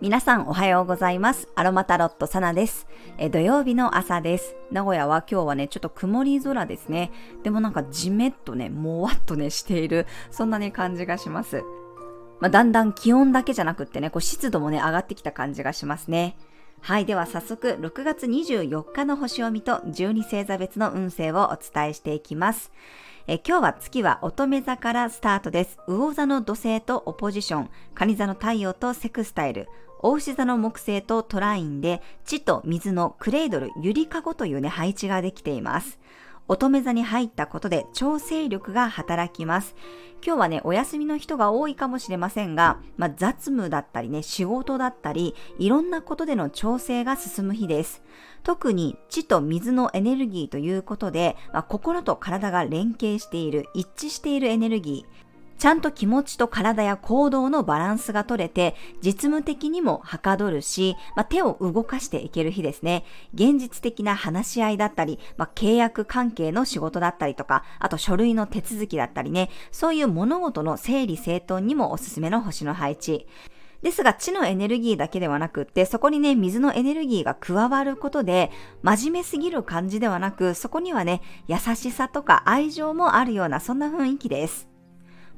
皆さんおはようございます。アロマタロットサナです。え土曜日の朝です。名古屋は今日はね、ちょっと曇り空ですね。でもなんかじめっとね、もわっとね、している、そんなね、感じがします。まあ、だんだん気温だけじゃなくってね、こう湿度もね、上がってきた感じがしますね。はい。では早速、6月24日の星読みと12星座別の運勢をお伝えしていきます。え今日は月は乙女座からスタートです。魚座の土星とオポジション、蟹座の太陽とセクスタイル、大牛座の木星とトラインで、地と水のクレードル、ゆりかごというね、配置ができています。乙女座に入ったことで調整力が働きます。今日はね、お休みの人が多いかもしれませんが、まあ、雑務だったりね、仕事だったり、いろんなことでの調整が進む日です。特に地と水のエネルギーということで、まあ、心と体が連携している、一致しているエネルギー、ちゃんと気持ちと体や行動のバランスが取れて、実務的にもはかどるし、まあ、手を動かしていける日ですね。現実的な話し合いだったり、まあ、契約関係の仕事だったりとか、あと書類の手続きだったりね、そういう物事の整理整頓にもおすすめの星の配置。ですが、地のエネルギーだけではなくって、そこにね、水のエネルギーが加わることで、真面目すぎる感じではなく、そこにはね、優しさとか愛情もあるような、そんな雰囲気です。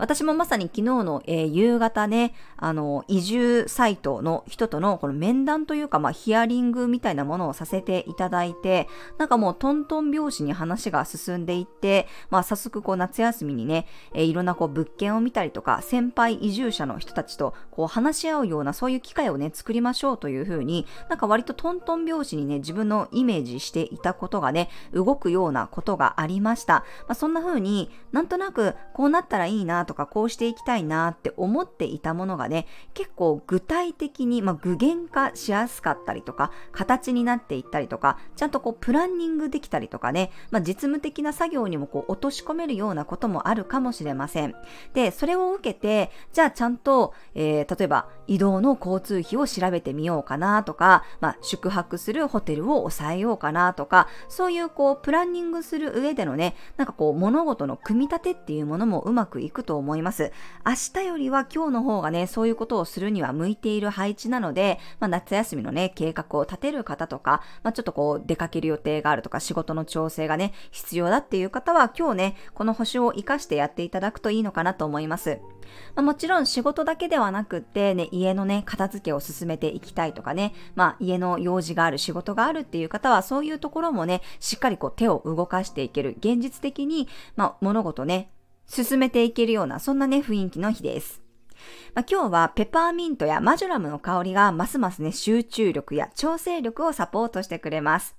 私もまさに昨日の、えー、夕方ね、あの、移住サイトの人とのこの面談というか、まあ、ヒアリングみたいなものをさせていただいて、なんかもうトントン拍子に話が進んでいって、まあ、早速こう夏休みにね、えー、いろんなこう物件を見たりとか、先輩移住者の人たちとこう話し合うようなそういう機会をね、作りましょうというふうに、なんか割とトントン拍子にね、自分のイメージしていたことがね、動くようなことがありました。まあ、そんな風になんとなくこうなったらいいなとかこうしていきたいなって思っていたものがね、結構具体的に、まあ、具現化しやすかったりとか、形になっていったりとか、ちゃんとこうプランニングできたりとかね、まあ、実務的な作業にもこう落とし込めるようなこともあるかもしれません。で、それを受けて、じゃあちゃんと、えー、例えば移動の交通費を調べてみようかなとか、まあ、宿泊するホテルを抑えようかなとか、そういうこうプランニングする上でのね、なんかこう物事の組み立てっていうものもうまくいくと思います。。明日よりは今日の方がね、そういうことをするには向いている配置なので、まあ、夏休みのね、計画を立てる方とか、まあ、ちょっとこう出かける予定があるとか、仕事の調整がね、必要だっていう方は今日ね、この星を活かしてやっていただくといいのかなと思います。まあ、もちろん仕事だけではなくってね、家のね、片付けを進めていきたいとかね、まあ家の用事がある仕事があるっていう方はそういうところもね、しっかりこう手を動かしていける。現実的に、まあ物事ね、進めていけるような、そんなね、雰囲気の日です。まあ、今日はペパーミントやマジョラムの香りがますますね、集中力や調整力をサポートしてくれます。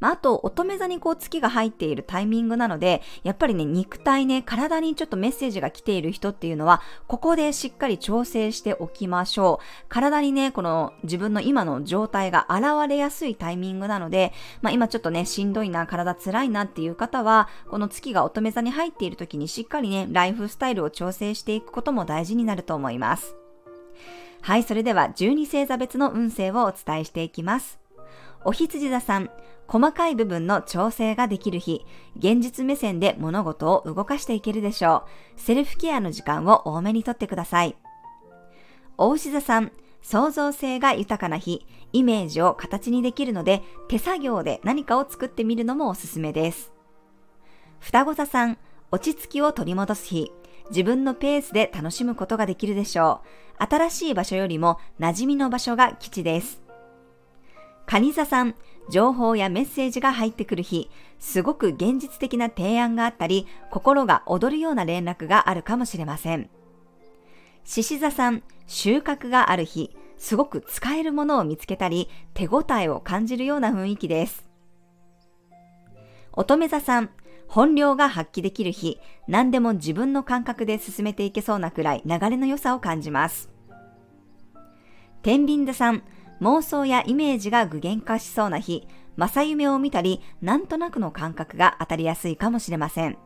まあ、あと、乙女座にこう月が入っているタイミングなので、やっぱりね、肉体ね、体にちょっとメッセージが来ている人っていうのは、ここでしっかり調整しておきましょう。体にね、この自分の今の状態が現れやすいタイミングなので、まあ、今ちょっとね、しんどいな、体辛いなっていう方は、この月が乙女座に入っている時にしっかりね、ライフスタイルを調整していくことも大事になると思います。はい、それでは12星座別の運勢をお伝えしていきます。お羊座さん、細かい部分の調整ができる日、現実目線で物事を動かしていけるでしょう。セルフケアの時間を多めにとってください。大牛座さん、創造性が豊かな日、イメージを形にできるので、手作業で何かを作ってみるのもおすすめです。双子座さん、落ち着きを取り戻す日、自分のペースで楽しむことができるでしょう。新しい場所よりも馴染みの場所が基地です。蟹座さん、情報やメッセージが入ってくる日、すごく現実的な提案があったり、心が躍るような連絡があるかもしれません。獅子座さん、収穫がある日、すごく使えるものを見つけたり、手応えを感じるような雰囲気です。乙女座さん、本領が発揮できる日、何でも自分の感覚で進めていけそうなくらい流れの良さを感じます。天秤座さん、妄想やイメージが具現化しそうな日、正夢を見たり、なんとなくの感覚が当たりやすいかもしれません。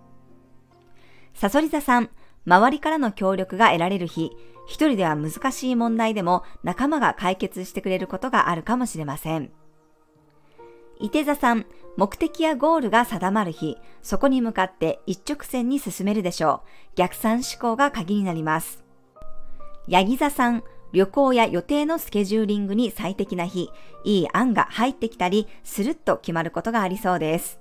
サソリ座さん、周りからの協力が得られる日、一人では難しい問題でも仲間が解決してくれることがあるかもしれません。伊手座さん、目的やゴールが定まる日、そこに向かって一直線に進めるでしょう。逆算思考が鍵になります。ヤギ座さん、旅行や予定のスケジューリングに最適な日、いい案が入ってきたり、スルッと決まることがありそうです。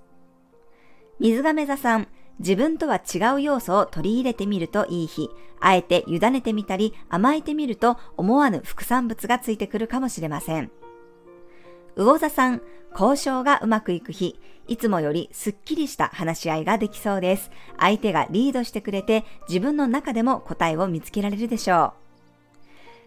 水亀座さん、自分とは違う要素を取り入れてみるといい日、あえて委ねてみたり甘えてみると思わぬ副産物がついてくるかもしれません。魚座さん、交渉がうまくいく日、いつもよりスッキリした話し合いができそうです。相手がリードしてくれて自分の中でも答えを見つけられるでしょう。